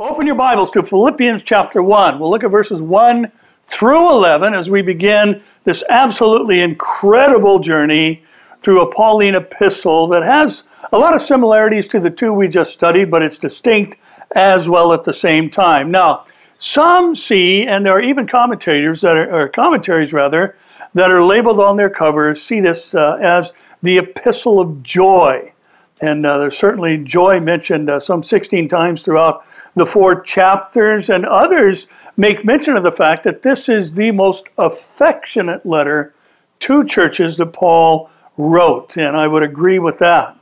Open your Bibles to Philippians chapter 1. We'll look at verses 1 through 11 as we begin this absolutely incredible journey through a Pauline epistle that has a lot of similarities to the two we just studied, but it's distinct as well at the same time. Now, some see, and there are even commentators that are, or commentaries rather, that are labeled on their covers, see this uh, as the epistle of joy. And uh, there's certainly joy mentioned uh, some 16 times throughout the four chapters, and others make mention of the fact that this is the most affectionate letter to churches that Paul wrote, and I would agree with that.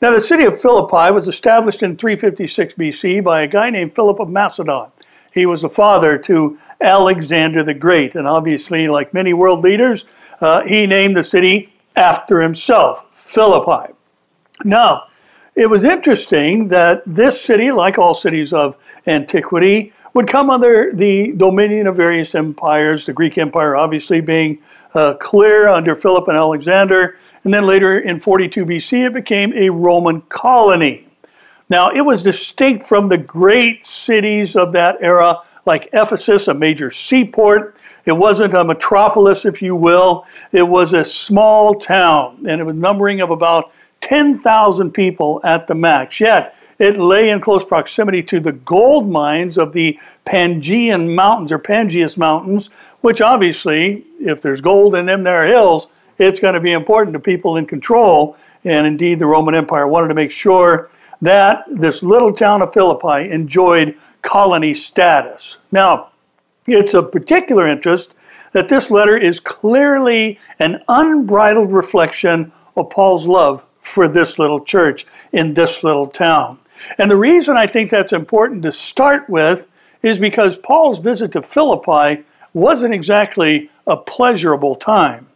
Now, the city of Philippi was established in 356 BC by a guy named Philip of Macedon. He was the father to Alexander the Great, and obviously, like many world leaders, uh, he named the city after himself, Philippi. Now, it was interesting that this city, like all cities of antiquity, would come under the dominion of various empires, the Greek Empire obviously being uh, clear under Philip and Alexander, and then later in 42 BC it became a Roman colony. Now, it was distinct from the great cities of that era, like Ephesus, a major seaport. It wasn't a metropolis, if you will. It was a small town, and it was numbering of about 10,000 people at the max. Yet, it lay in close proximity to the gold mines of the Pangaean Mountains or Pangaeus Mountains, which obviously, if there's gold in them there are hills, it's going to be important to people in control. And indeed, the Roman Empire wanted to make sure that this little town of Philippi enjoyed colony status. Now, it's of particular interest that this letter is clearly an unbridled reflection of Paul's love for this little church in this little town. And the reason I think that's important to start with is because Paul's visit to Philippi wasn't exactly a pleasurable time.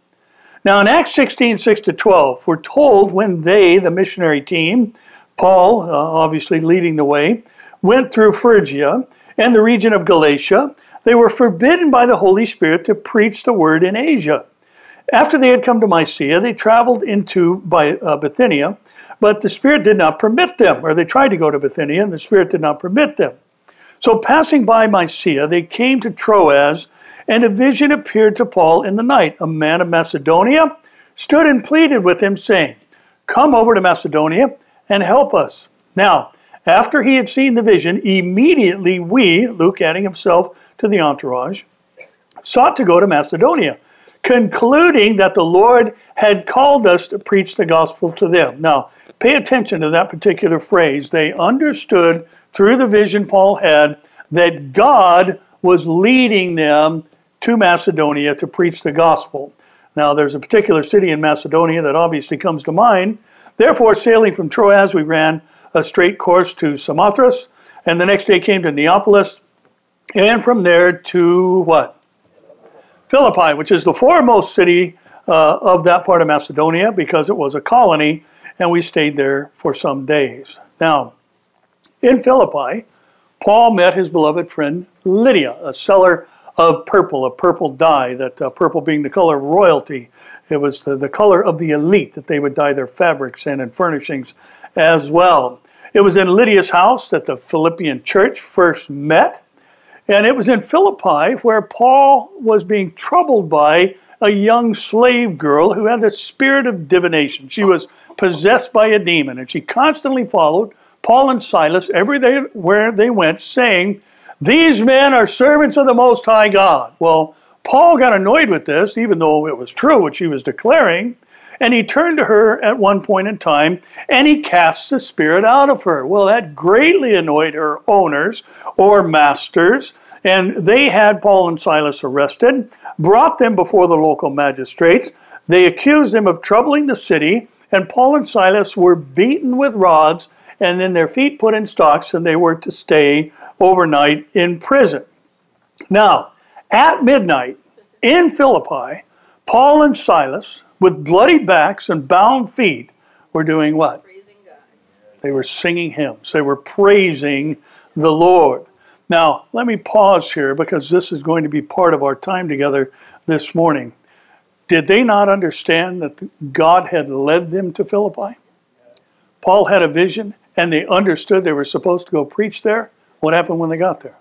Now, in Acts 16 6 to 12, we're told when they, the missionary team, Paul uh, obviously leading the way, went through Phrygia and the region of Galatia, they were forbidden by the Holy Spirit to preach the word in Asia. After they had come to Mysia, they traveled into by, uh, Bithynia, but the Spirit did not permit them, or they tried to go to Bithynia, and the Spirit did not permit them. So, passing by Mysia, they came to Troas, and a vision appeared to Paul in the night. A man of Macedonia stood and pleaded with him, saying, Come over to Macedonia and help us. Now, after he had seen the vision, immediately we, Luke adding himself to the entourage, sought to go to Macedonia concluding that the Lord had called us to preach the gospel to them. Now, pay attention to that particular phrase. They understood through the vision Paul had that God was leading them to Macedonia to preach the gospel. Now, there's a particular city in Macedonia that obviously comes to mind. Therefore, sailing from Troas, we ran a straight course to Samothrace, and the next day came to Neapolis, and from there to what? Philippi, which is the foremost city uh, of that part of Macedonia because it was a colony, and we stayed there for some days. Now, in Philippi, Paul met his beloved friend Lydia, a seller of purple, a purple dye, that uh, purple being the color of royalty. It was the, the color of the elite that they would dye their fabrics in and furnishings as well. It was in Lydia's house that the Philippian church first met. And it was in Philippi where Paul was being troubled by a young slave girl who had the spirit of divination. She was possessed by a demon, and she constantly followed Paul and Silas everywhere they went, saying, These men are servants of the Most High God. Well, Paul got annoyed with this, even though it was true what she was declaring, and he turned to her at one point in time and he cast the spirit out of her. Well, that greatly annoyed her owners or masters, and they had Paul and Silas arrested, brought them before the local magistrates. They accused them of troubling the city, and Paul and Silas were beaten with rods and then their feet put in stocks, and they were to stay overnight in prison. Now, at midnight in Philippi, Paul and Silas with bloody backs and bound feet were doing what? They were singing hymns. They were praising the Lord. Now, let me pause here because this is going to be part of our time together this morning. Did they not understand that God had led them to Philippi? Paul had a vision and they understood they were supposed to go preach there? What happened when they got there?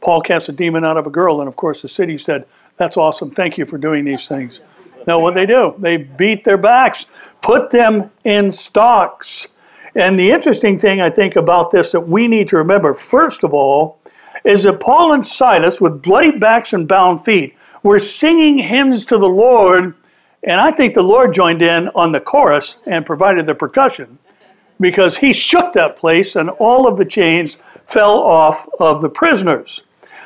Paul cast a demon out of a girl, and of course the city said, That's awesome. Thank you for doing these things. Now, what they do? They beat their backs, put them in stocks. And the interesting thing I think about this that we need to remember, first of all, is that Paul and Silas, with bloody backs and bound feet, were singing hymns to the Lord. And I think the Lord joined in on the chorus and provided the percussion because he shook that place and all of the chains fell off of the prisoners.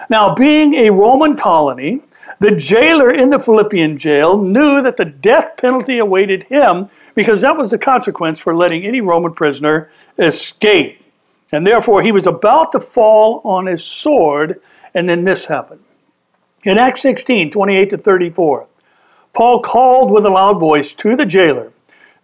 Now, being a Roman colony, the jailer in the Philippian jail knew that the death penalty awaited him because that was the consequence for letting any Roman prisoner escape. And therefore, he was about to fall on his sword, and then this happened. In Acts 16 28 to 34, Paul called with a loud voice to the jailer,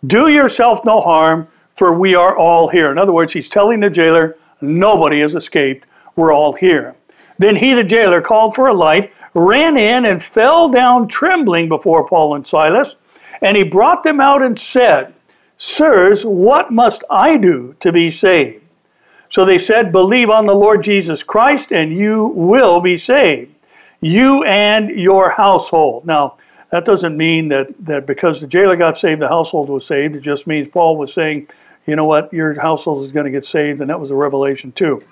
Do yourself no harm, for we are all here. In other words, he's telling the jailer, Nobody has escaped, we're all here. Then he, the jailer, called for a light, ran in, and fell down trembling before Paul and Silas. And he brought them out and said, Sirs, what must I do to be saved? So they said, Believe on the Lord Jesus Christ, and you will be saved, you and your household. Now, that doesn't mean that, that because the jailer got saved, the household was saved. It just means Paul was saying, you know what, your household is going to get saved, and that was a revelation too.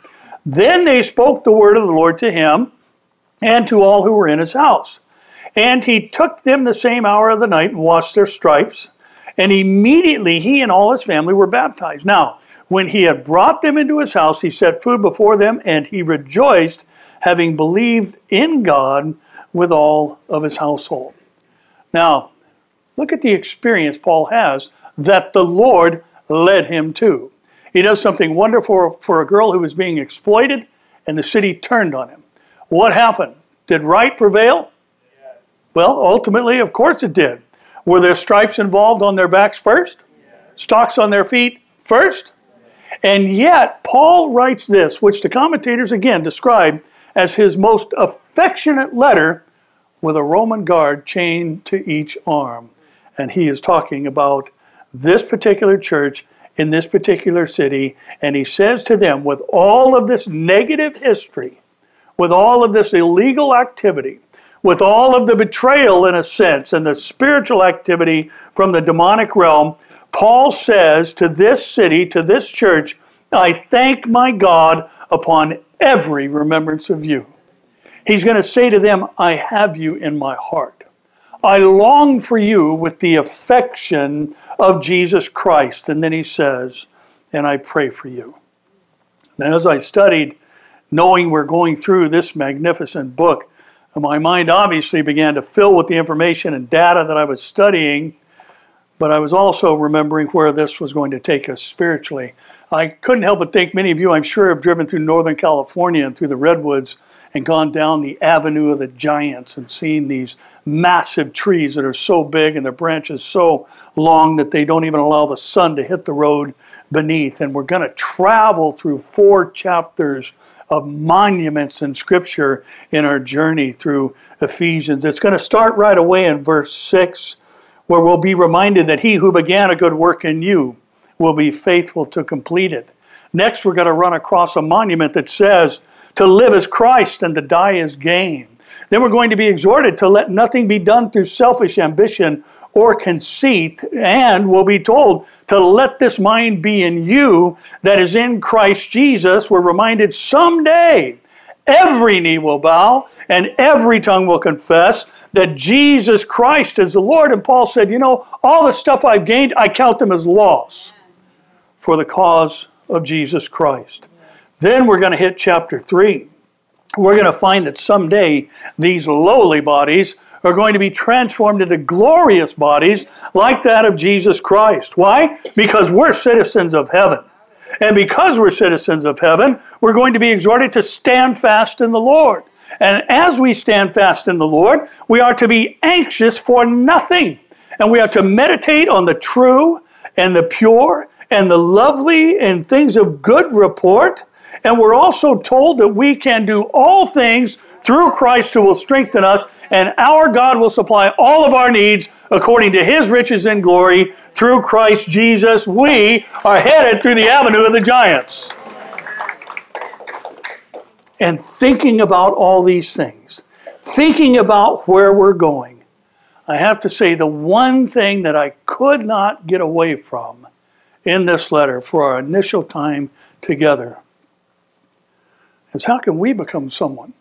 Then they spoke the word of the Lord to him and to all who were in his house. And he took them the same hour of the night and washed their stripes. And immediately he and all his family were baptized. Now, when he had brought them into his house, he set food before them, and he rejoiced, having believed in God with all of his household. Now, look at the experience Paul has that the Lord led him to. He does something wonderful for a girl who was being exploited, and the city turned on him. What happened? Did right prevail? Well, ultimately, of course it did. Were there stripes involved on their backs first? Stocks on their feet first? And yet, Paul writes this, which the commentators again describe as his most affectionate letter with a Roman guard chained to each arm. And he is talking about this particular church in this particular city, and he says to them, with all of this negative history, with all of this illegal activity, with all of the betrayal in a sense, and the spiritual activity from the demonic realm, Paul says to this city, to this church, I thank my God upon every remembrance of you. He's going to say to them, I have you in my heart. I long for you with the affection of Jesus Christ. And then he says, and I pray for you. And as I studied, knowing we're going through this magnificent book, my mind obviously began to fill with the information and data that I was studying, but I was also remembering where this was going to take us spiritually. I couldn't help but think many of you, I'm sure, have driven through Northern California and through the Redwoods and gone down the Avenue of the Giants and seen these massive trees that are so big and their branches so long that they don't even allow the sun to hit the road beneath. And we're going to travel through four chapters of monuments in Scripture in our journey through Ephesians. It's going to start right away in verse 6, where we'll be reminded that he who began a good work in you will be faithful to complete it. Next, we're going to run across a monument that says, To live as Christ and to die as gain. Then we're going to be exhorted to let nothing be done through selfish ambition or conceit, and we'll be told to let this mind be in you that is in Christ Jesus. We're reminded someday every knee will bow and every tongue will confess that Jesus Christ is the Lord. And Paul said, You know, all the stuff I've gained, I count them as loss for the cause of Jesus Christ. Then we're going to hit chapter 3 we're going to find that someday these lowly bodies are going to be transformed into glorious bodies like that of Jesus Christ. Why? Because we're citizens of heaven. And because we're citizens of heaven, we're going to be exhorted to stand fast in the Lord. And as we stand fast in the Lord, we are to be anxious for nothing. And we are to meditate on the true and the pure and the lovely and things of good report and we're also told that we can do all things through Christ who will strengthen us, and our God will supply all of our needs according to his riches and glory through Christ Jesus. We are headed through the avenue of the giants. and thinking about all these things, thinking about where we're going, I have to say the one thing that I could not get away from in this letter for our initial time together is how can we become someone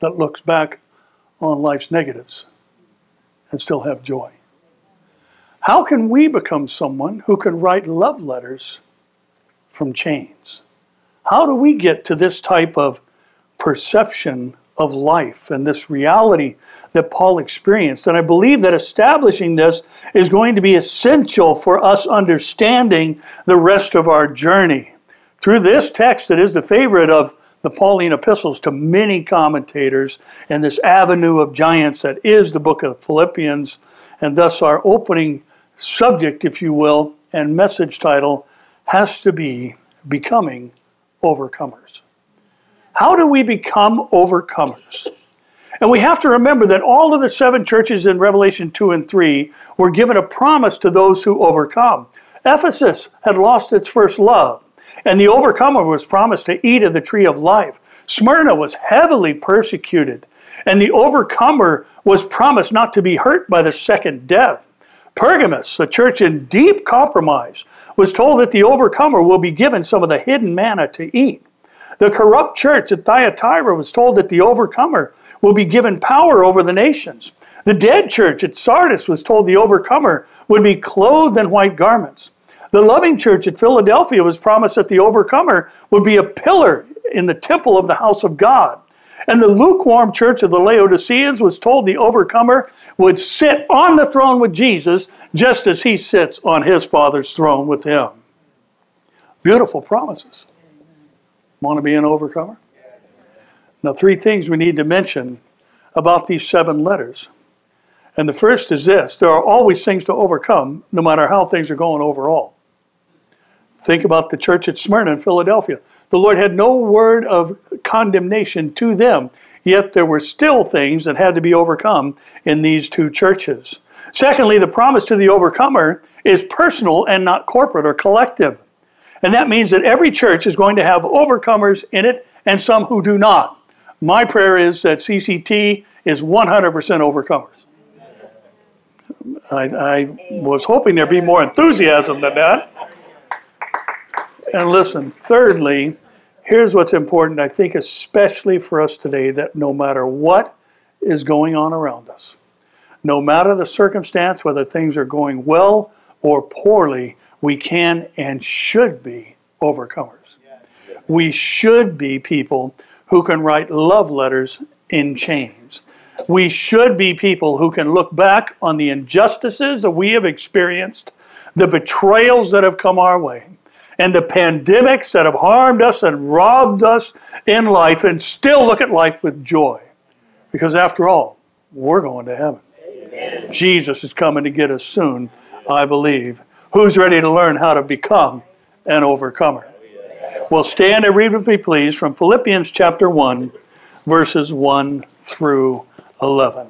that looks back on life's negatives and still have joy? How can we become someone who can write love letters from chains? How do we get to this type of perception of life and this reality that Paul experienced. And I believe that establishing this is going to be essential for us understanding the rest of our journey. Through this text, that is the favorite of the Pauline epistles to many commentators, and this avenue of giants that is the book of Philippians, and thus our opening subject, if you will, and message title has to be Becoming Overcomers. How do we become overcomers? And we have to remember that all of the seven churches in Revelation 2 and 3 were given a promise to those who overcome. Ephesus had lost its first love, and the overcomer was promised to eat of the tree of life. Smyrna was heavily persecuted, and the overcomer was promised not to be hurt by the second death. Pergamos, a church in deep compromise, was told that the overcomer will be given some of the hidden manna to eat. The corrupt church at Thyatira was told that the overcomer will be given power over the nations. The dead church at Sardis was told the overcomer would be clothed in white garments. The loving church at Philadelphia was promised that the overcomer would be a pillar in the temple of the house of God. And the lukewarm church of the Laodiceans was told the overcomer would sit on the throne with Jesus just as he sits on his Father's throne with him. Beautiful promises. Want to be an overcomer? Now, three things we need to mention about these seven letters. And the first is this there are always things to overcome, no matter how things are going overall. Think about the church at Smyrna in Philadelphia. The Lord had no word of condemnation to them, yet there were still things that had to be overcome in these two churches. Secondly, the promise to the overcomer is personal and not corporate or collective. And that means that every church is going to have overcomers in it and some who do not. My prayer is that CCT is 100% overcomers. I, I was hoping there'd be more enthusiasm than that. And listen, thirdly, here's what's important, I think, especially for us today that no matter what is going on around us, no matter the circumstance, whether things are going well or poorly, we can and should be overcomers. We should be people who can write love letters in chains. We should be people who can look back on the injustices that we have experienced, the betrayals that have come our way, and the pandemics that have harmed us and robbed us in life, and still look at life with joy. Because after all, we're going to heaven. Amen. Jesus is coming to get us soon, I believe. Who's ready to learn how to become an overcomer? Well, stand and read with me, please, from Philippians chapter 1, verses 1 through 11.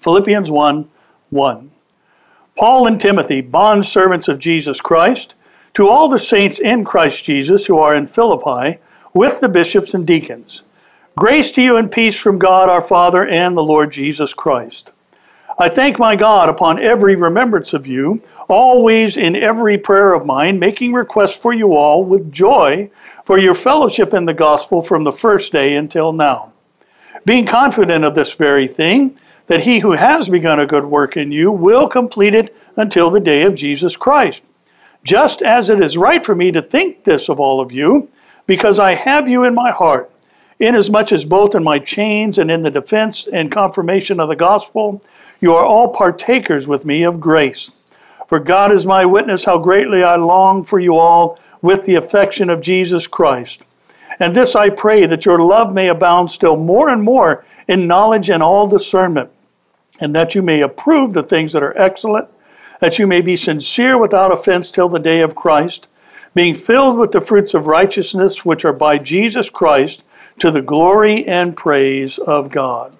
Philippians 1 1. Paul and Timothy, bond servants of Jesus Christ, to all the saints in Christ Jesus who are in Philippi, with the bishops and deacons. Grace to you and peace from God our Father and the Lord Jesus Christ. I thank my God upon every remembrance of you always in every prayer of mine, making request for you all with joy for your fellowship in the gospel from the first day until now. Being confident of this very thing, that he who has begun a good work in you will complete it until the day of Jesus Christ. Just as it is right for me to think this of all of you, because I have you in my heart, inasmuch as both in my chains and in the defense and confirmation of the gospel, you are all partakers with me of grace. For God is my witness how greatly I long for you all with the affection of Jesus Christ. And this I pray that your love may abound still more and more in knowledge and all discernment, and that you may approve the things that are excellent, that you may be sincere without offense till the day of Christ, being filled with the fruits of righteousness which are by Jesus Christ to the glory and praise of God.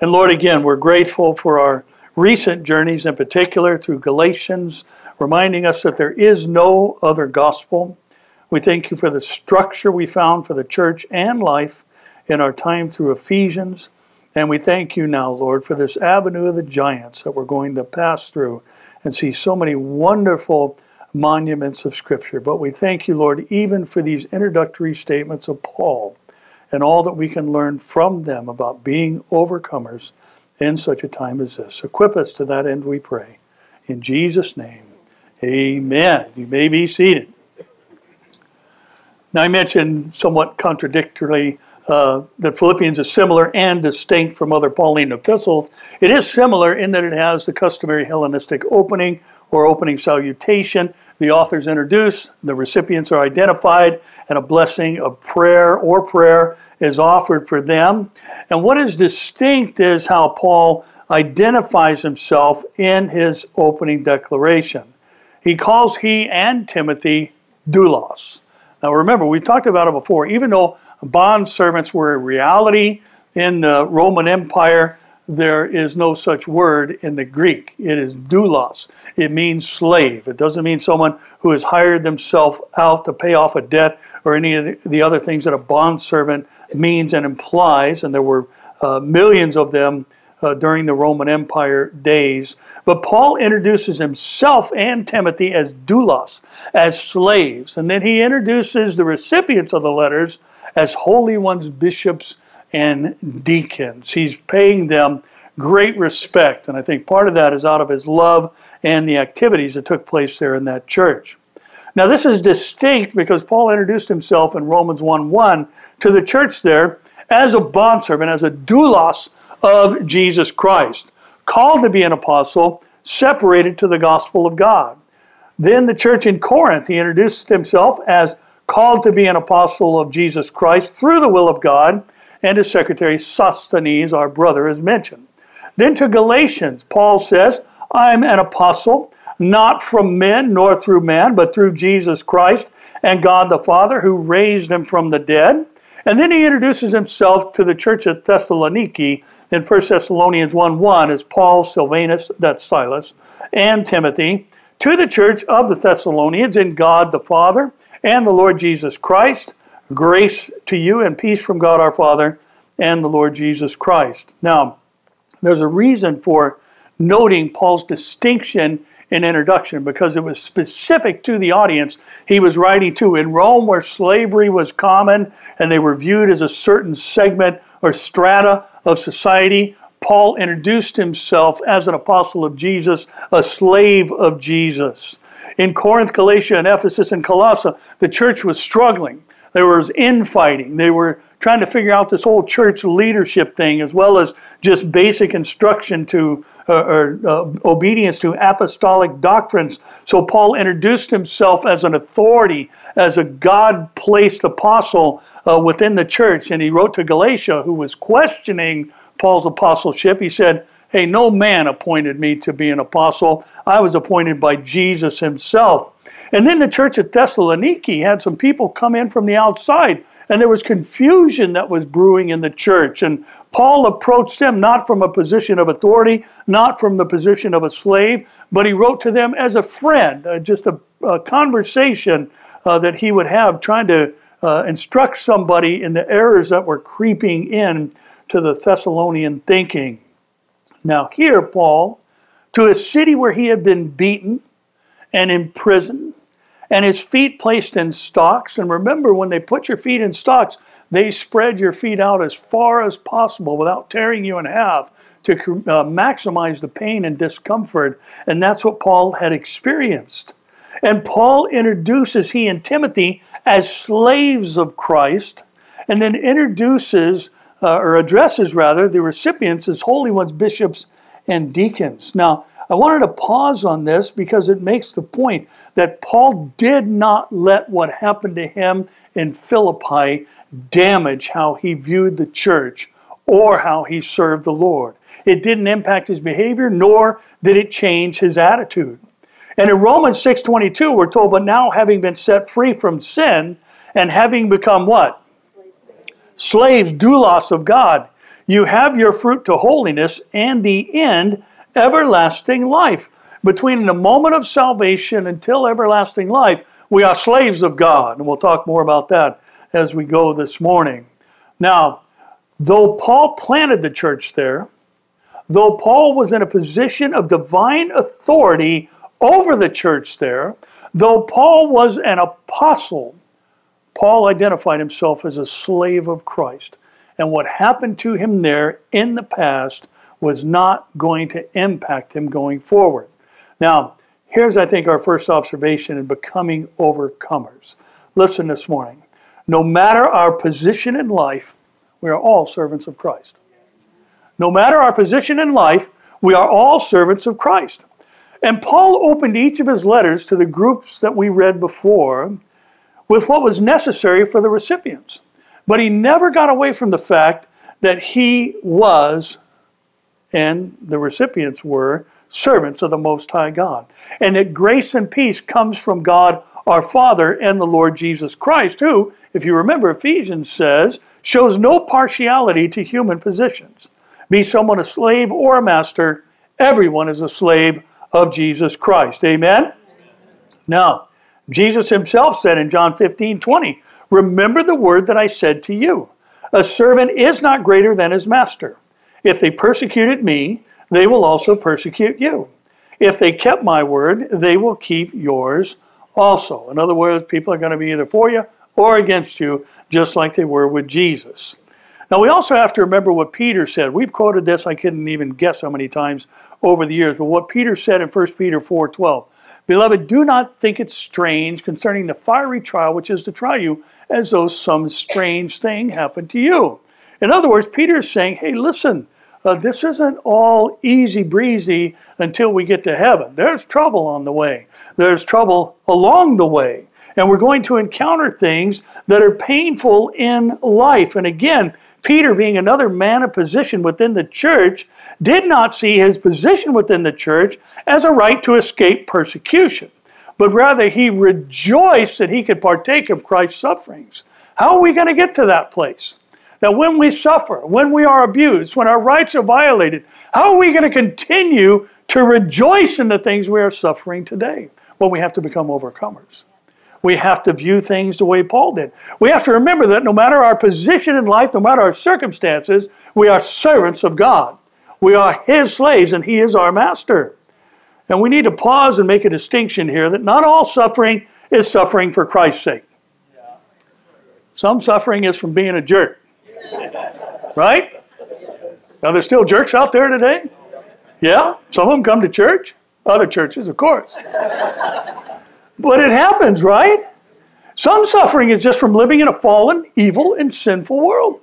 And Lord, again, we're grateful for our recent journeys, in particular through Galatians, reminding us that there is no other gospel. We thank you for the structure we found for the church and life in our time through Ephesians. And we thank you now, Lord, for this avenue of the giants that we're going to pass through and see so many wonderful monuments of Scripture. But we thank you, Lord, even for these introductory statements of Paul and all that we can learn from them about being overcomers in such a time as this. Equip us to that end, we pray. In Jesus' name, amen. You may be seated. Now, I mentioned somewhat contradictorily uh, that Philippians is similar and distinct from other Pauline epistles. It is similar in that it has the customary Hellenistic opening or opening salutation. The authors introduce, the recipients are identified, and a blessing of prayer or prayer is offered for them. And what is distinct is how Paul identifies himself in his opening declaration. He calls he and Timothy doulos. Now remember, we talked about it before. Even though bond servants were a reality in the Roman Empire, there is no such word in the Greek. It is doulos. It means slave. It doesn't mean someone who has hired themselves out to pay off a debt or any of the other things that a bond servant means and implies. And there were uh, millions of them uh, during the Roman Empire days. But Paul introduces himself and Timothy as doulos, as slaves. And then he introduces the recipients of the letters as holy ones, bishops, and deacons. He's paying them great respect, and I think part of that is out of his love and the activities that took place there in that church. Now, this is distinct because Paul introduced himself in Romans 1 1 to the church there as a bondservant, as a doulos of Jesus Christ, called to be an apostle, separated to the gospel of God. Then the church in Corinth, he introduced himself as called to be an apostle of Jesus Christ through the will of God, and his secretary Sosthenes, our brother, is mentioned. Then to Galatians, Paul says, I'm an apostle, not from men nor through man, but through Jesus Christ and God the Father who raised him from the dead. And then he introduces himself to the church at Thessaloniki in 1 Thessalonians 1 1 as Paul, Silvanus, that's Silas, and Timothy, to the church of the Thessalonians in God the Father and the Lord Jesus Christ. Grace to you and peace from God our Father and the Lord Jesus Christ. Now, there's a reason for noting Paul's distinction in introduction because it was specific to the audience he was writing to. In Rome, where slavery was common and they were viewed as a certain segment or strata of society, Paul introduced himself as an apostle of Jesus, a slave of Jesus. In Corinth, Galatia, and Ephesus and Colossae, the church was struggling. There was infighting. They were trying to figure out this whole church leadership thing, as well as just basic instruction to uh, or uh, obedience to apostolic doctrines. So Paul introduced himself as an authority, as a God placed apostle uh, within the church. And he wrote to Galatia, who was questioning Paul's apostleship. He said, Hey, no man appointed me to be an apostle. I was appointed by Jesus himself. And then the church at Thessaloniki had some people come in from the outside, and there was confusion that was brewing in the church. And Paul approached them not from a position of authority, not from the position of a slave, but he wrote to them as a friend, uh, just a, a conversation uh, that he would have, trying to uh, instruct somebody in the errors that were creeping in to the Thessalonian thinking. Now, here, Paul, to a city where he had been beaten and imprisoned, and his feet placed in stocks. And remember, when they put your feet in stocks, they spread your feet out as far as possible without tearing you in half to uh, maximize the pain and discomfort. And that's what Paul had experienced. And Paul introduces he and Timothy as slaves of Christ, and then introduces uh, or addresses rather the recipients as holy ones, bishops, and deacons. Now, I wanted to pause on this because it makes the point that Paul did not let what happened to him in Philippi damage how he viewed the church or how he served the Lord. It didn't impact his behavior, nor did it change his attitude. And in Romans 6:22, we're told, "But now having been set free from sin and having become what? Slaves, doulos of God, you have your fruit to holiness and the end everlasting life. Between the moment of salvation until everlasting life, We are slaves of God, and we'll talk more about that as we go this morning. Now, though Paul planted the church there, though Paul was in a position of divine authority over the church there, though Paul was an apostle, Paul identified himself as a slave of Christ. And what happened to him there in the past was not going to impact him going forward. Now, here's, I think, our first observation in becoming overcomers. Listen this morning. No matter our position in life, we are all servants of Christ. No matter our position in life, we are all servants of Christ. And Paul opened each of his letters to the groups that we read before with what was necessary for the recipients. But he never got away from the fact that he was, and the recipients were, servants of the Most High God. And that grace and peace comes from God our Father and the Lord Jesus Christ, who, if you remember, Ephesians says, shows no partiality to human positions. Be someone a slave or a master, everyone is a slave of Jesus Christ. Amen? Now, Jesus himself said in John 15 20, Remember the word that I said to you. A servant is not greater than his master. If they persecuted me, they will also persecute you. If they kept my word, they will keep yours also. In other words, people are going to be either for you or against you, just like they were with Jesus. Now, we also have to remember what Peter said. We've quoted this, I couldn't even guess how many times over the years, but what Peter said in 1 Peter 4:12. Beloved, do not think it strange concerning the fiery trial which is to try you, as though some strange thing happened to you. In other words, Peter is saying, hey, listen, uh, this isn't all easy breezy until we get to heaven. There's trouble on the way, there's trouble along the way. And we're going to encounter things that are painful in life. And again, Peter, being another man of position within the church, did not see his position within the church as a right to escape persecution, but rather he rejoiced that he could partake of Christ's sufferings. How are we going to get to that place? That when we suffer, when we are abused, when our rights are violated, how are we going to continue to rejoice in the things we are suffering today? Well, we have to become overcomers. We have to view things the way Paul did. We have to remember that no matter our position in life, no matter our circumstances, we are servants of God. We are His slaves and He is our master. And we need to pause and make a distinction here that not all suffering is suffering for Christ's sake. Some suffering is from being a jerk. Right? Now, there's still jerks out there today? Yeah? Some of them come to church. Other churches, of course. But it happens, right? Some suffering is just from living in a fallen, evil, and sinful world.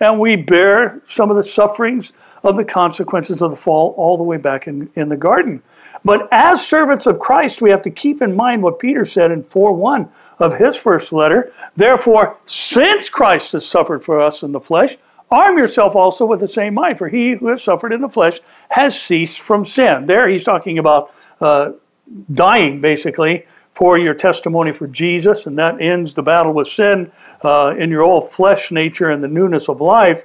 And we bear some of the sufferings of the consequences of the fall all the way back in, in the garden. But as servants of Christ, we have to keep in mind what Peter said in 4 1 of his first letter. Therefore, since Christ has suffered for us in the flesh, arm yourself also with the same mind, for he who has suffered in the flesh has ceased from sin. There he's talking about uh, dying, basically, for your testimony for Jesus, and that ends the battle with sin uh, in your old flesh nature and the newness of life.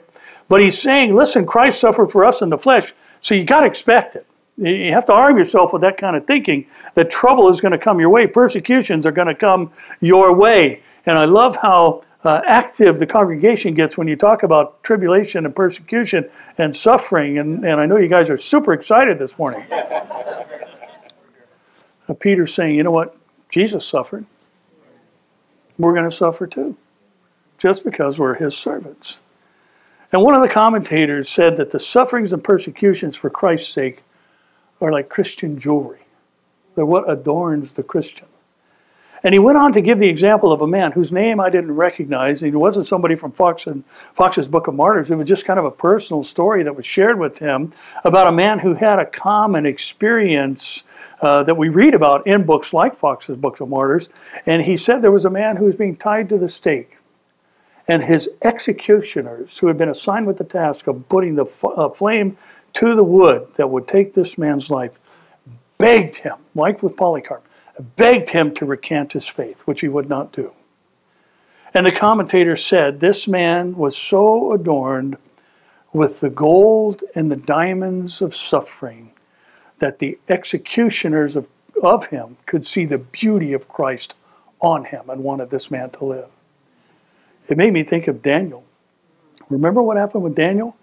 But he's saying, listen, Christ suffered for us in the flesh, so you got to expect it. You have to arm yourself with that kind of thinking that trouble is going to come your way, persecutions are going to come your way. And I love how uh, active the congregation gets when you talk about tribulation and persecution and suffering. And, and I know you guys are super excited this morning. Peter's saying, you know what? Jesus suffered. We're going to suffer too, just because we're his servants. And one of the commentators said that the sufferings and persecutions for Christ's sake are like Christian jewelry. They're what adorns the Christian. And he went on to give the example of a man whose name I didn't recognize. It wasn't somebody from Foxe and Foxe's Book of Martyrs. It was just kind of a personal story that was shared with him about a man who had a common experience uh, that we read about in books like Foxe's Book of Martyrs. And he said there was a man who was being tied to the stake. And his executioners, who had been assigned with the task of putting the f- uh, flame to the wood that would take this man's life, begged him, like with Polycarp, begged him to recant his faith, which he would not do. And the commentator said this man was so adorned with the gold and the diamonds of suffering that the executioners of, of him could see the beauty of Christ on him and wanted this man to live. It made me think of Daniel. Remember what happened with Daniel?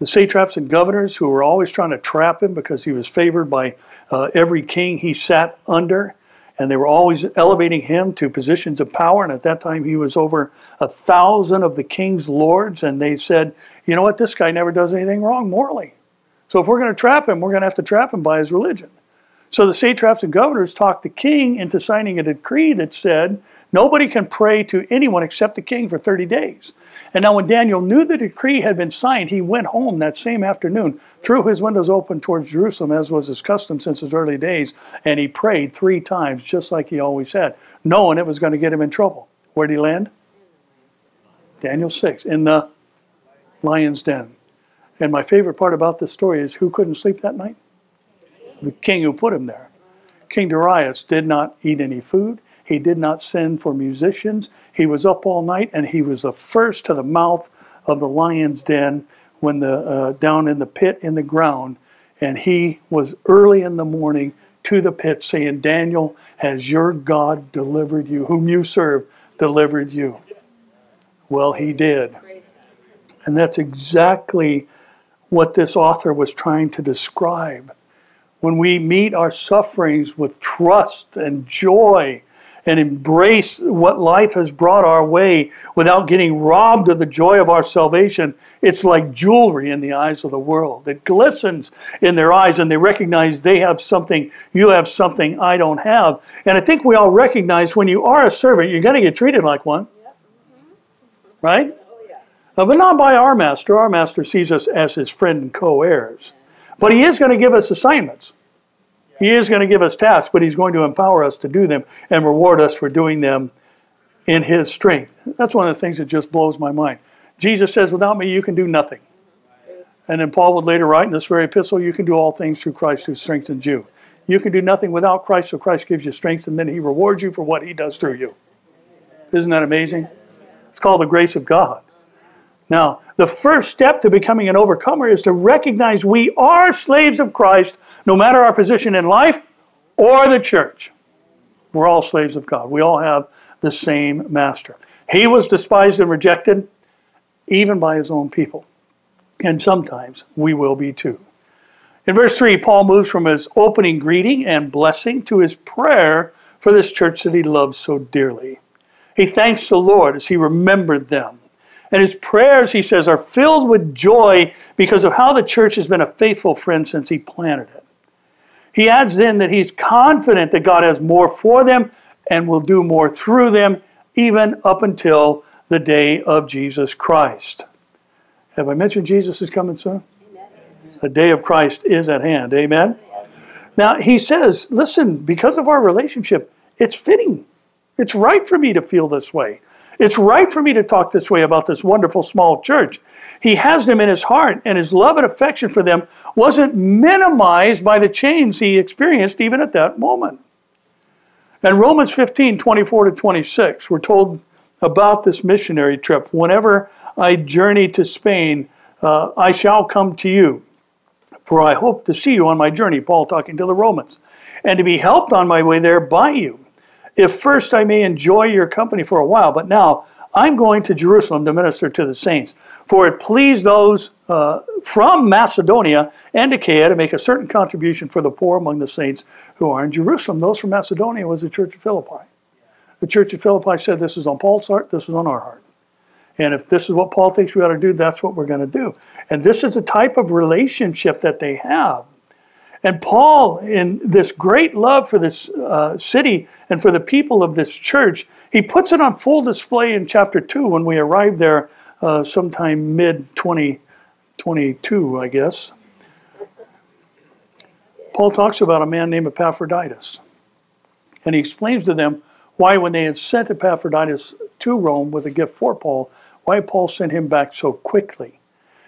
The satraps and governors who were always trying to trap him because he was favored by uh, every king he sat under, and they were always elevating him to positions of power. And at that time, he was over a thousand of the king's lords, and they said, you know what, this guy never does anything wrong morally. So if we're going to trap him, we're going to have to trap him by his religion. So the satraps and governors talked the king into signing a decree that said nobody can pray to anyone except the king for 30 days. And now, when Daniel knew the decree had been signed, he went home that same afternoon, threw his windows open towards Jerusalem, as was his custom since his early days, and he prayed three times, just like he always had, knowing it was going to get him in trouble. Where did he land? Daniel 6, in the lion's den. And my favorite part about this story is who couldn't sleep that night? The king who put him there. King Darius did not eat any food. He did not send for musicians. He was up all night and he was the first to the mouth of the lion's den when the uh, down in the pit in the ground. And he was early in the morning to the pit saying Daniel has your God delivered you? Whom you serve delivered you. Well he did. And that's exactly what this author was trying to describe. When we meet our sufferings with trust and joy and embrace what life has brought our way without getting robbed of the joy of our salvation, it's like jewelry in the eyes of the world. It glistens in their eyes and they recognize they have something, you have something I don't have. And I think we all recognize when you are a servant, you're going to get treated like one. Right? Uh, but not by our master. Our master sees us as his friend and co heirs. But he is going to give us assignments. He is going to give us tasks, but He's going to empower us to do them and reward us for doing them in His strength. That's one of the things that just blows my mind. Jesus says, Without me, you can do nothing. And then Paul would later write in this very epistle, You can do all things through Christ who strengthens you. You can do nothing without Christ, so Christ gives you strength, and then He rewards you for what He does through you. Isn't that amazing? It's called the grace of God. Now, the first step to becoming an overcomer is to recognize we are slaves of Christ, no matter our position in life or the church. We're all slaves of God. We all have the same master. He was despised and rejected, even by his own people. And sometimes we will be too. In verse 3, Paul moves from his opening greeting and blessing to his prayer for this church that he loves so dearly. He thanks the Lord as he remembered them and his prayers, he says, are filled with joy because of how the church has been a faithful friend since he planted it. He adds then that he's confident that God has more for them and will do more through them, even up until the day of Jesus Christ. Have I mentioned Jesus is coming soon? Amen. The day of Christ is at hand. Amen. Now, he says, listen, because of our relationship, it's fitting. It's right for me to feel this way. It's right for me to talk this way about this wonderful small church. He has them in his heart, and his love and affection for them wasn't minimized by the change he experienced even at that moment. And Romans 15 24 to 26, we're told about this missionary trip. Whenever I journey to Spain, uh, I shall come to you, for I hope to see you on my journey. Paul talking to the Romans, and to be helped on my way there by you if first I may enjoy your company for a while, but now I'm going to Jerusalem to minister to the saints. For it pleased those uh, from Macedonia and Achaia to make a certain contribution for the poor among the saints who are in Jerusalem. Those from Macedonia was the church of Philippi. The church of Philippi said, This is on Paul's heart, this is on our heart. And if this is what Paul thinks we ought to do, that's what we're going to do. And this is the type of relationship that they have. And Paul, in this great love for this uh, city and for the people of this church, he puts it on full display in chapter 2 when we arrive there uh, sometime mid 2022, I guess. Paul talks about a man named Epaphroditus. And he explains to them why, when they had sent Epaphroditus to Rome with a gift for Paul, why Paul sent him back so quickly.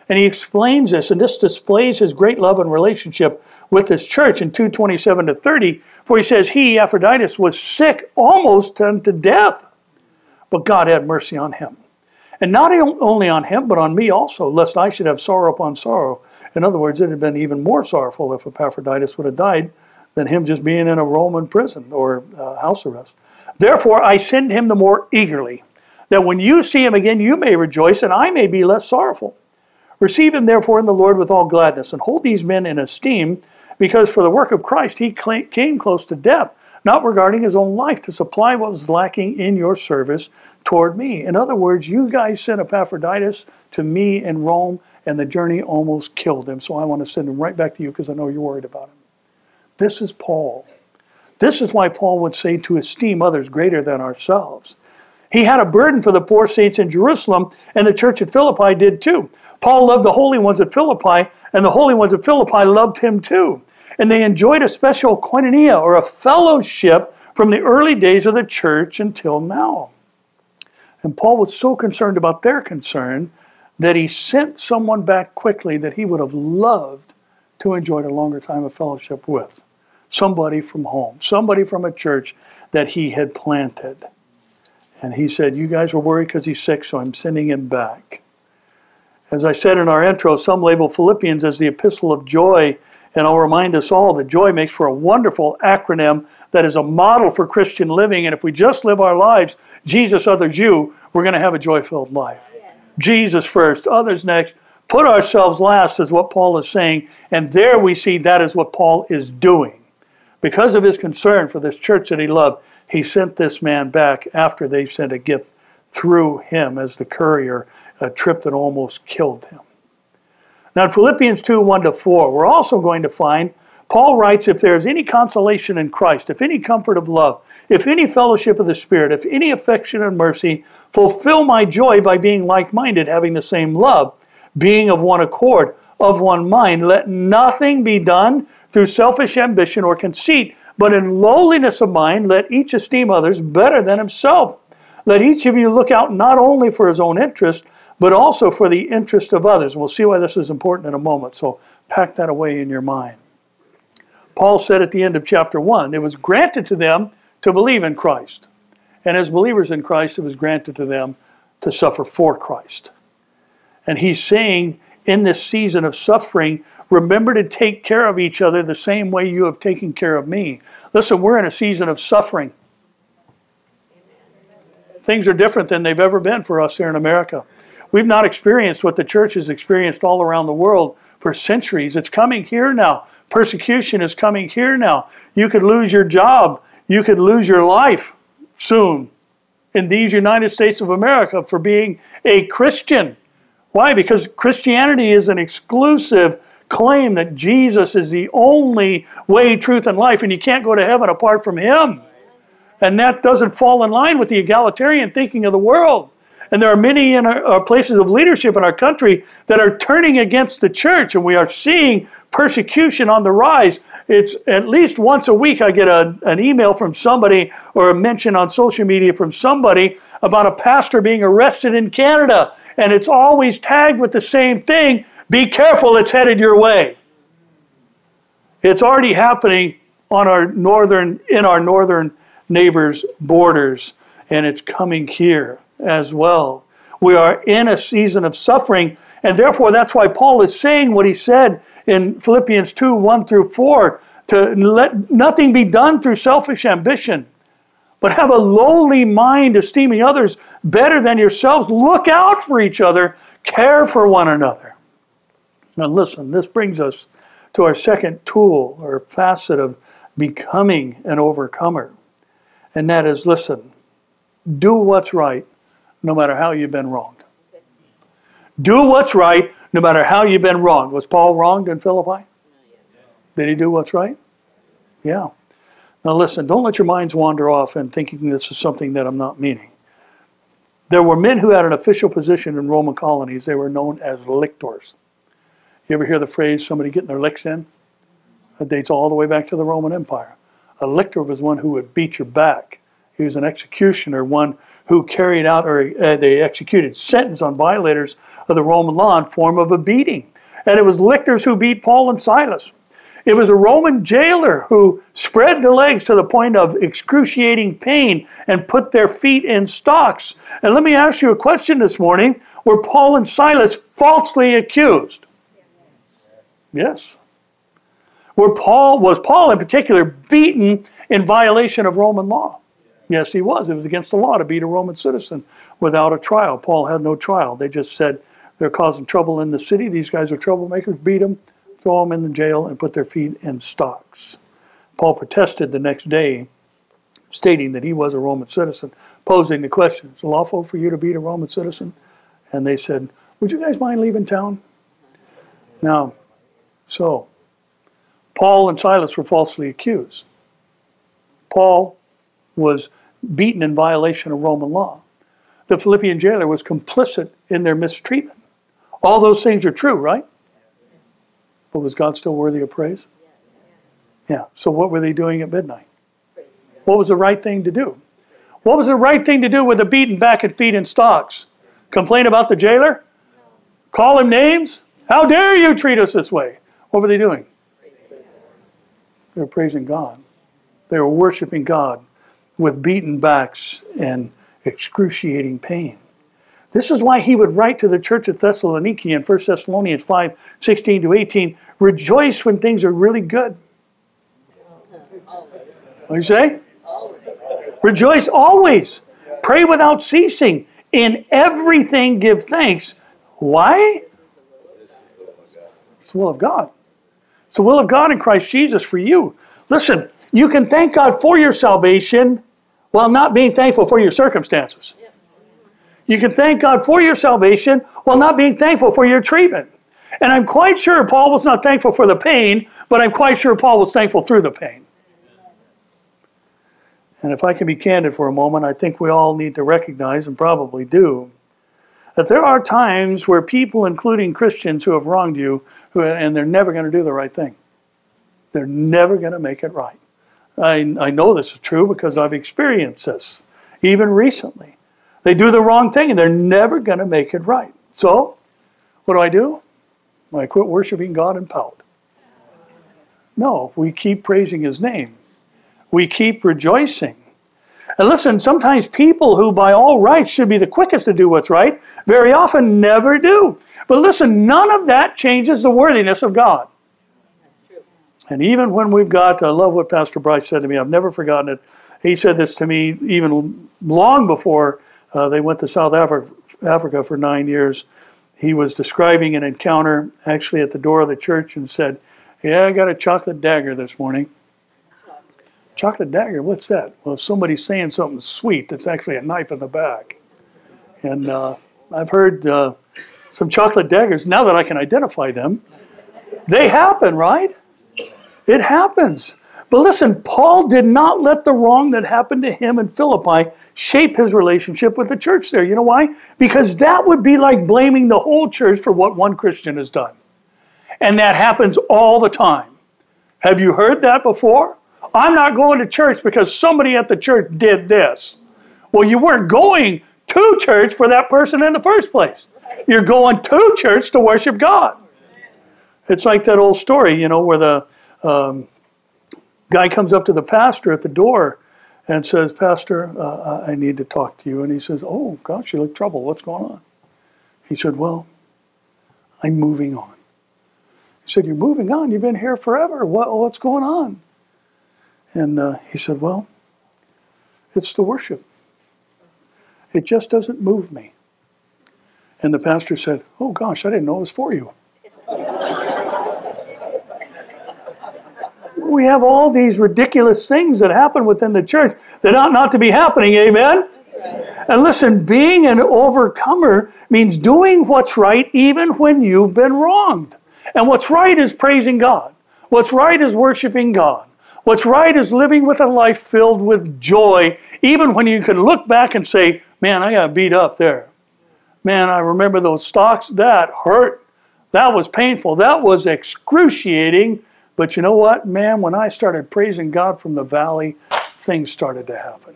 And he explains this, and this displays his great love and relationship with this church in 227 to 30, for he says, He, Epaphroditus, was sick almost unto death, but God had mercy on him. And not only on him, but on me also, lest I should have sorrow upon sorrow. In other words, it had been even more sorrowful if Epaphroditus would have died than him just being in a Roman prison or uh, house arrest. Therefore, I send him the more eagerly, that when you see him again, you may rejoice, and I may be less sorrowful. Receive him, therefore, in the Lord with all gladness, and hold these men in esteem, because for the work of Christ he came close to death, not regarding his own life, to supply what was lacking in your service toward me. In other words, you guys sent Epaphroditus to me in Rome, and the journey almost killed him. So I want to send him right back to you because I know you're worried about him. This is Paul. This is why Paul would say to esteem others greater than ourselves. He had a burden for the poor saints in Jerusalem, and the church at Philippi did too. Paul loved the holy ones at Philippi, and the holy ones at Philippi loved him too. And they enjoyed a special koinonia, or a fellowship, from the early days of the church until now. And Paul was so concerned about their concern that he sent someone back quickly that he would have loved to enjoy a longer time of fellowship with. Somebody from home, somebody from a church that he had planted. And he said, You guys were worried because he's sick, so I'm sending him back. As I said in our intro, some label Philippians as the epistle of joy. And I'll remind us all that joy makes for a wonderful acronym that is a model for Christian living. And if we just live our lives, Jesus, others, you, we're going to have a joy filled life. Jesus first, others next. Put ourselves last is what Paul is saying. And there we see that is what Paul is doing. Because of his concern for this church that he loved, he sent this man back after they sent a gift through him as the courier, a trip that almost killed him. Now, in Philippians 2 1 to 4, we're also going to find Paul writes, If there is any consolation in Christ, if any comfort of love, if any fellowship of the Spirit, if any affection and mercy, fulfill my joy by being like minded, having the same love, being of one accord, of one mind. Let nothing be done through selfish ambition or conceit, but in lowliness of mind, let each esteem others better than himself. Let each of you look out not only for his own interest, but also for the interest of others. We'll see why this is important in a moment, so pack that away in your mind. Paul said at the end of chapter 1 it was granted to them to believe in Christ. And as believers in Christ, it was granted to them to suffer for Christ. And he's saying in this season of suffering, remember to take care of each other the same way you have taken care of me. Listen, we're in a season of suffering. Things are different than they've ever been for us here in America. We've not experienced what the church has experienced all around the world for centuries. It's coming here now. Persecution is coming here now. You could lose your job. You could lose your life soon in these United States of America for being a Christian. Why? Because Christianity is an exclusive claim that Jesus is the only way, truth, and life, and you can't go to heaven apart from Him. And that doesn't fall in line with the egalitarian thinking of the world. And there are many in our, our, places of leadership in our country that are turning against the church, and we are seeing persecution on the rise. It's at least once a week I get a, an email from somebody or a mention on social media from somebody about a pastor being arrested in Canada and it's always tagged with the same thing be careful, it's headed your way. It's already happening on our northern, in our northern neighbors' borders, and it's coming here as well. We are in a season of suffering, and therefore that's why Paul is saying what he said in Philippians 2 1 through 4 to let nothing be done through selfish ambition but have a lowly mind, esteeming others better than yourselves. Look out for each other, care for one another. Now, listen, this brings us to our second tool or facet of becoming an overcomer. And that is listen, do what's right no matter how you've been wronged. Do what's right no matter how you've been wronged. Was Paul wronged in Philippi? Did he do what's right? Yeah. Now, listen, don't let your minds wander off and thinking this is something that I'm not meaning. There were men who had an official position in Roman colonies. They were known as lictors. You ever hear the phrase somebody getting their licks in? It dates all the way back to the Roman Empire. A lictor was one who would beat your back. He was an executioner, one who carried out or uh, they executed sentence on violators of the Roman law in form of a beating. And it was lictors who beat Paul and Silas. It was a Roman jailer who spread the legs to the point of excruciating pain and put their feet in stocks. And let me ask you a question this morning were Paul and Silas falsely accused? Yes. Were Paul was Paul in particular beaten in violation of Roman law? Yes, he was. It was against the law to beat a Roman citizen without a trial. Paul had no trial. They just said they're causing trouble in the city. These guys are troublemakers. Beat them, throw them in the jail, and put their feet in stocks. Paul protested the next day, stating that he was a Roman citizen, posing the question Is it lawful for you to beat a Roman citizen? And they said, Would you guys mind leaving town? Now, so, Paul and Silas were falsely accused. Paul was beaten in violation of Roman law. The Philippian jailer was complicit in their mistreatment. All those things are true, right? But was God still worthy of praise? Yeah. So what were they doing at midnight? What was the right thing to do? What was the right thing to do with a beaten back and feet in stocks? Complain about the jailer? Call him names? How dare you treat us this way? What were they doing? They were praising God. They were worshiping God with beaten backs and excruciating pain. This is why he would write to the church at Thessaloniki in 1 Thessalonians 5 16 to 18 rejoice when things are really good. What do you say? Rejoice always. Pray without ceasing. In everything give thanks. Why? It's the will of God. It's the will of God in Christ Jesus for you. Listen, you can thank God for your salvation while not being thankful for your circumstances. You can thank God for your salvation while not being thankful for your treatment. And I'm quite sure Paul was not thankful for the pain, but I'm quite sure Paul was thankful through the pain. And if I can be candid for a moment, I think we all need to recognize, and probably do, that there are times where people, including Christians who have wronged you, who, and they're never going to do the right thing. They're never going to make it right. I, I know this is true because I've experienced this, even recently. They do the wrong thing and they're never going to make it right. So, what do I do? I quit worshiping God and pout. No, we keep praising His name. We keep rejoicing. And listen, sometimes people who by all rights should be the quickest to do what's right, very often never do. But listen, none of that changes the worthiness of God. And even when we've got, I love what Pastor Bryce said to me, I've never forgotten it. He said this to me even long before uh, they went to South Africa, Africa for nine years. He was describing an encounter actually at the door of the church and said, Yeah, I got a chocolate dagger this morning. Chocolate dagger, what's that? Well, somebody's saying something sweet that's actually a knife in the back. And uh, I've heard uh, some chocolate daggers, now that I can identify them, they happen, right? It happens. But listen, Paul did not let the wrong that happened to him in Philippi shape his relationship with the church there. You know why? Because that would be like blaming the whole church for what one Christian has done. And that happens all the time. Have you heard that before? I'm not going to church because somebody at the church did this. Well, you weren't going to church for that person in the first place. You're going to church to worship God. It's like that old story, you know, where the um, guy comes up to the pastor at the door and says, Pastor, uh, I need to talk to you. And he says, Oh, gosh, you look troubled. What's going on? He said, Well, I'm moving on. He said, You're moving on? You've been here forever. What, what's going on? And uh, he said, Well, it's the worship. It just doesn't move me. And the pastor said, Oh, gosh, I didn't know it was for you. We have all these ridiculous things that happen within the church that ought not to be happening. Amen? And listen, being an overcomer means doing what's right even when you've been wronged. And what's right is praising God. What's right is worshiping God. What's right is living with a life filled with joy, even when you can look back and say, Man, I got beat up there. Man, I remember those stocks. That hurt. That was painful. That was excruciating. But you know what, man? When I started praising God from the valley, things started to happen.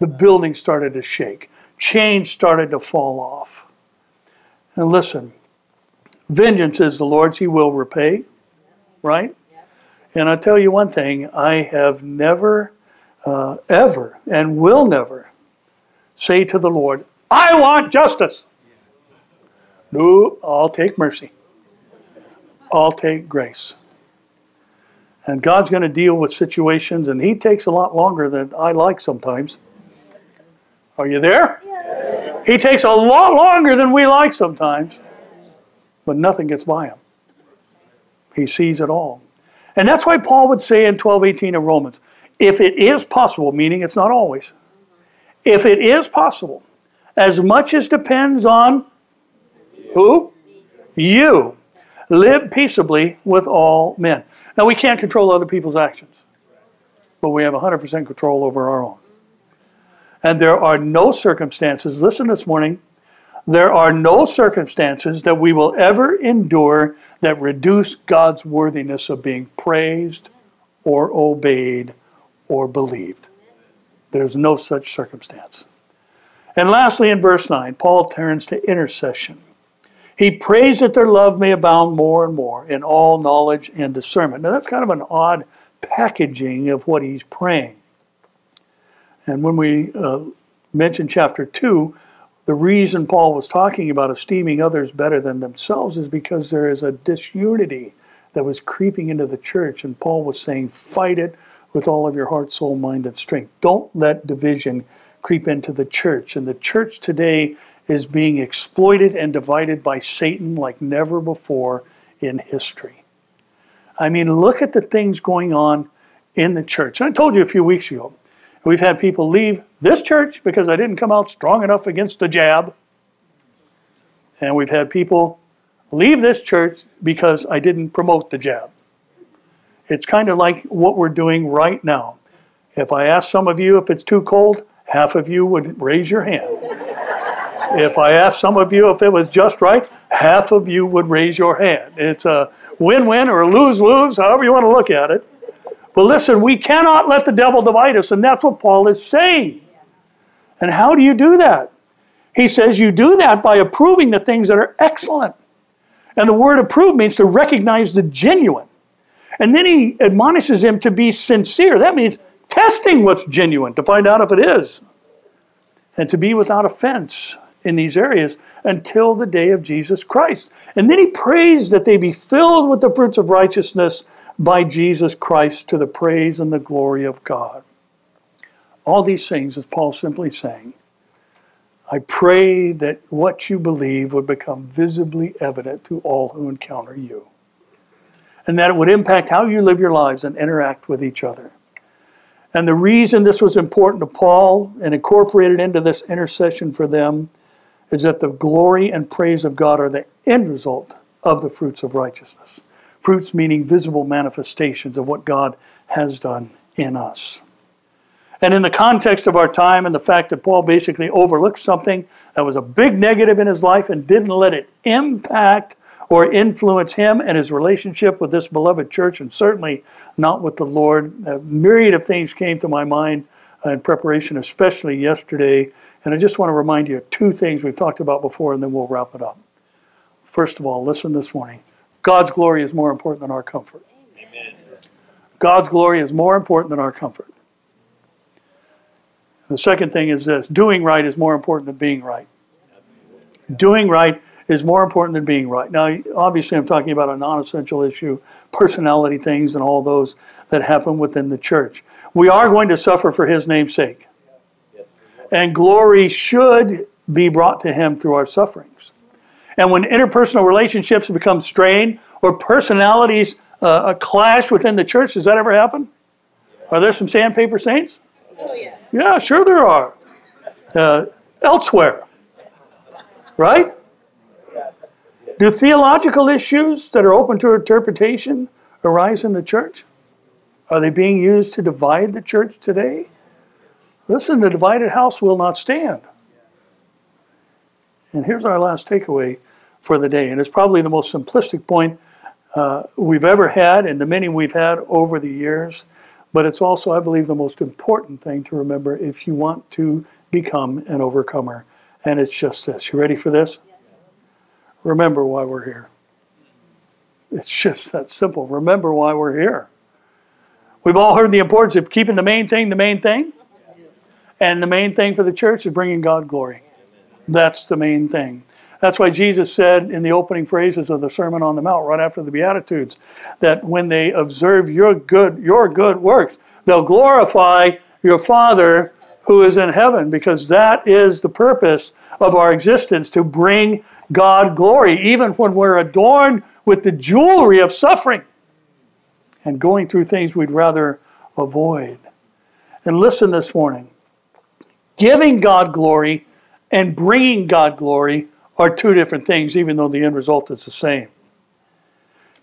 The building started to shake, chains started to fall off. And listen, vengeance is the Lord's, He will repay, right? And I tell you one thing I have never, uh, ever, and will never say to the Lord, I want justice. No, I'll take mercy. I'll take grace. And God's going to deal with situations, and He takes a lot longer than I like sometimes. Are you there? He takes a lot longer than we like sometimes, but nothing gets by him. He sees it all. And that's why Paul would say in 1218 of Romans, if it is possible, meaning it's not always, if it is possible, as much as depends on who? You. Live peaceably with all men. Now, we can't control other people's actions, but we have 100% control over our own. And there are no circumstances, listen this morning, there are no circumstances that we will ever endure that reduce God's worthiness of being praised or obeyed or believed. There's no such circumstance. And lastly, in verse 9, Paul turns to intercession. He prays that their love may abound more and more in all knowledge and discernment. Now, that's kind of an odd packaging of what he's praying. And when we uh, mentioned chapter 2, the reason Paul was talking about esteeming others better than themselves is because there is a disunity that was creeping into the church. And Paul was saying, fight it with all of your heart, soul, mind, and strength. Don't let division creep into the church. And the church today is being exploited and divided by Satan like never before in history. I mean, look at the things going on in the church. I told you a few weeks ago, we've had people leave this church because I didn't come out strong enough against the jab. And we've had people leave this church because I didn't promote the jab. It's kind of like what we're doing right now. If I ask some of you if it's too cold, half of you would raise your hand. If I asked some of you if it was just right, half of you would raise your hand. It's a win win or lose lose, however you want to look at it. But listen, we cannot let the devil divide us, and that's what Paul is saying. And how do you do that? He says you do that by approving the things that are excellent. And the word approve means to recognize the genuine. And then he admonishes him to be sincere. That means testing what's genuine to find out if it is. And to be without offense in these areas until the day of Jesus Christ. And then he prays that they be filled with the fruits of righteousness by Jesus Christ to the praise and the glory of God. All these things is Paul simply saying, I pray that what you believe would become visibly evident to all who encounter you. And that it would impact how you live your lives and interact with each other. And the reason this was important to Paul and incorporated into this intercession for them is that the glory and praise of God are the end result of the fruits of righteousness. Fruits meaning visible manifestations of what God has done in us. And in the context of our time and the fact that Paul basically overlooked something that was a big negative in his life and didn't let it impact or influence him and his relationship with this beloved church, and certainly not with the Lord, a myriad of things came to my mind in preparation, especially yesterday. And I just want to remind you of two things we've talked about before, and then we'll wrap it up. First of all, listen this morning. God's glory is more important than our comfort. Amen. God's glory is more important than our comfort. The second thing is this doing right is more important than being right. Doing right is more important than being right. Now, obviously, I'm talking about a non essential issue, personality things, and all those that happen within the church. We are going to suffer for His name's sake. And glory should be brought to Him through our sufferings. And when interpersonal relationships become strained or personalities uh, clash within the church, does that ever happen? Are there some sandpaper saints? Oh, yeah. Yeah, sure there are. Uh, elsewhere. Right? Do theological issues that are open to interpretation arise in the church? Are they being used to divide the church today? Listen, the divided house will not stand. And here's our last takeaway for the day. And it's probably the most simplistic point uh, we've ever had and the many we've had over the years. But it's also, I believe, the most important thing to remember if you want to become an overcomer. And it's just this. You ready for this? Remember why we're here. It's just that simple. Remember why we're here. We've all heard the importance of keeping the main thing the main thing. And the main thing for the church is bringing God glory. That's the main thing. That's why Jesus said in the opening phrases of the Sermon on the Mount, right after the Beatitudes, that when they observe your good, your good works, they'll glorify your Father who is in heaven, because that is the purpose of our existence to bring God glory, even when we're adorned with the jewelry of suffering and going through things we'd rather avoid. And listen this morning giving God glory and bringing God glory are two different things, even though the end result is the same.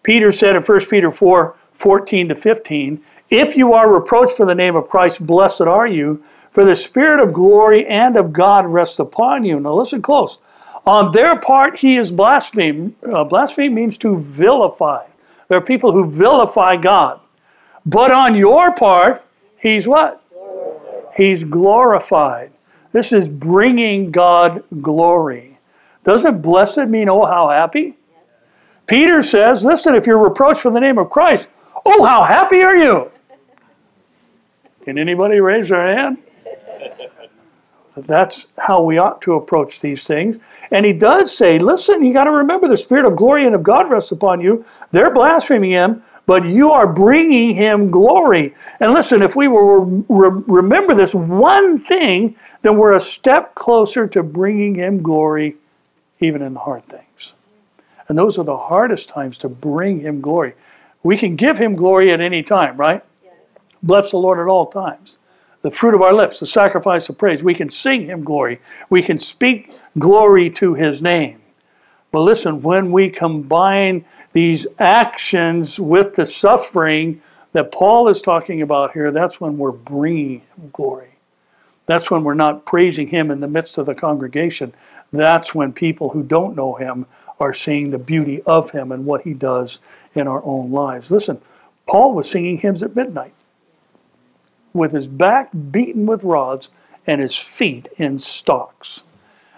Peter said in 1 Peter 4 14 to 15, If you are reproached for the name of Christ, blessed are you, for the Spirit of glory and of God rests upon you. Now listen close. On their part, he is blasphemed. Uh, blaspheme means to vilify. There are people who vilify God. But on your part, he's what? He's glorified. This is bringing God glory. Doesn't blessed mean, oh, how happy? Peter says, listen, if you're reproached for the name of Christ, oh, how happy are you? Can anybody raise their hand? That's how we ought to approach these things. And he does say, listen, you got to remember the Spirit of glory and of God rests upon you. They're blaspheming him, but you are bringing him glory. And listen, if we will re- remember this one thing, then we're a step closer to bringing him glory, even in the hard things. And those are the hardest times to bring him glory. We can give him glory at any time, right? Bless the Lord at all times the fruit of our lips, the sacrifice of praise. We can sing him glory. We can speak glory to his name. But listen, when we combine these actions with the suffering that Paul is talking about here, that's when we're bringing glory. That's when we're not praising him in the midst of the congregation. That's when people who don't know him are seeing the beauty of him and what he does in our own lives. Listen, Paul was singing hymns at midnight with his back beaten with rods and his feet in stocks.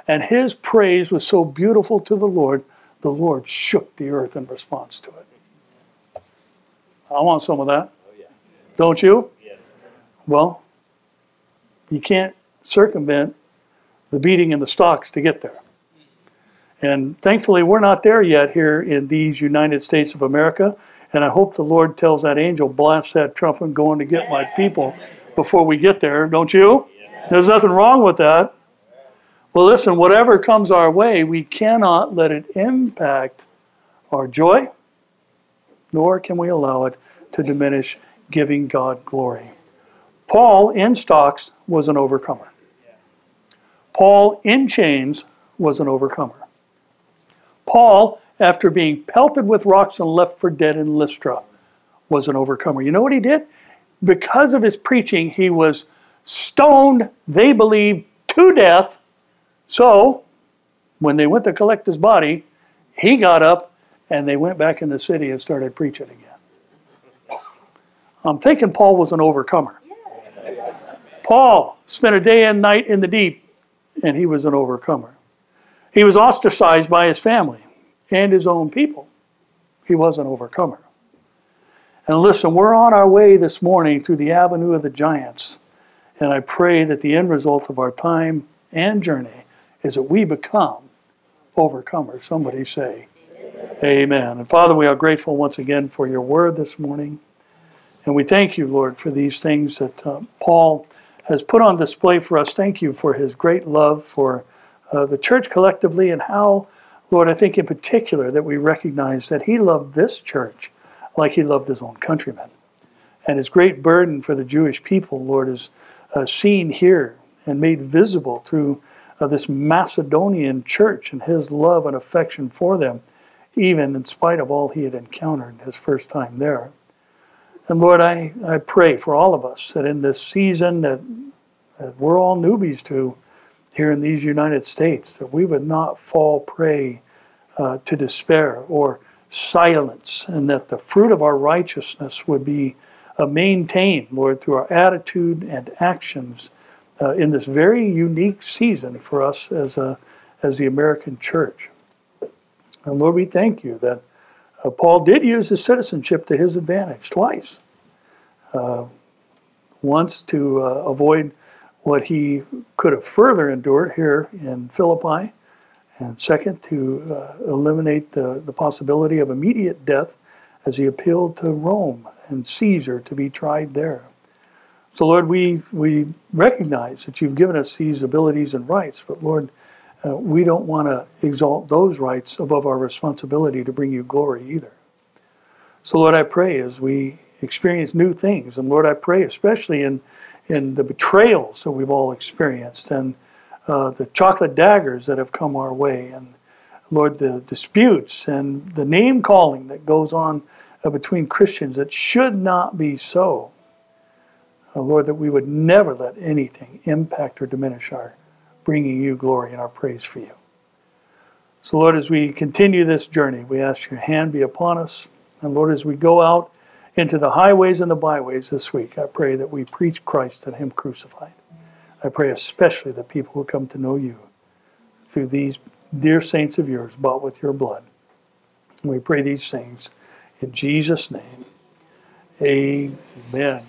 And his praise was so beautiful to the Lord, the Lord shook the earth in response to it. I want some of that. Oh. Don't you? Well, you can't circumvent the beating in the stocks to get there. And thankfully, we're not there yet here in these United States of America. And I hope the Lord tells that angel, blast that trumpet, going to get my people before we get there, don't you? There's nothing wrong with that. Well, listen, whatever comes our way, we cannot let it impact our joy, nor can we allow it to diminish giving God glory. Paul in stocks was an overcomer. Paul in chains was an overcomer. Paul after being pelted with rocks and left for dead in Lystra, was an overcomer. You know what he did? Because of his preaching, he was stoned, they believe, to death. So, when they went to collect his body, he got up and they went back in the city and started preaching again. I'm thinking Paul was an overcomer. Paul spent a day and night in the deep, and he was an overcomer. He was ostracized by his family and his own people. He was an overcomer. And listen, we're on our way this morning through the avenue of the giants. And I pray that the end result of our time and journey is that we become overcomers. Somebody say, Amen. Amen. And Father, we are grateful once again for your word this morning. And we thank you, Lord, for these things that uh, Paul has put on display for us. Thank you for his great love for uh, the church collectively and how Lord, I think in particular that we recognize that he loved this church like he loved his own countrymen. And his great burden for the Jewish people, Lord, is uh, seen here and made visible through uh, this Macedonian church and his love and affection for them, even in spite of all he had encountered his first time there. And Lord, I, I pray for all of us that in this season that, that we're all newbies to, here in these United States, that we would not fall prey uh, to despair or silence, and that the fruit of our righteousness would be uh, maintained, Lord, through our attitude and actions uh, in this very unique season for us as, a, as the American church. And Lord, we thank you that uh, Paul did use his citizenship to his advantage twice. Uh, once to uh, avoid what he could have further endured here in Philippi, and second, to uh, eliminate the, the possibility of immediate death as he appealed to Rome and Caesar to be tried there. So, Lord, we, we recognize that you've given us these abilities and rights, but Lord, uh, we don't want to exalt those rights above our responsibility to bring you glory either. So, Lord, I pray as we experience new things, and Lord, I pray especially in, in the betrayals that we've all experienced and uh, the chocolate daggers that have come our way, and Lord, the disputes and the name calling that goes on uh, between Christians that should not be so. Uh, Lord, that we would never let anything impact or diminish our bringing you glory and our praise for you. So, Lord, as we continue this journey, we ask your hand be upon us. And Lord, as we go out into the highways and the byways this week, I pray that we preach Christ and Him crucified. I pray especially that people will come to know you through these dear saints of yours bought with your blood. We pray these things in Jesus' name. Amen.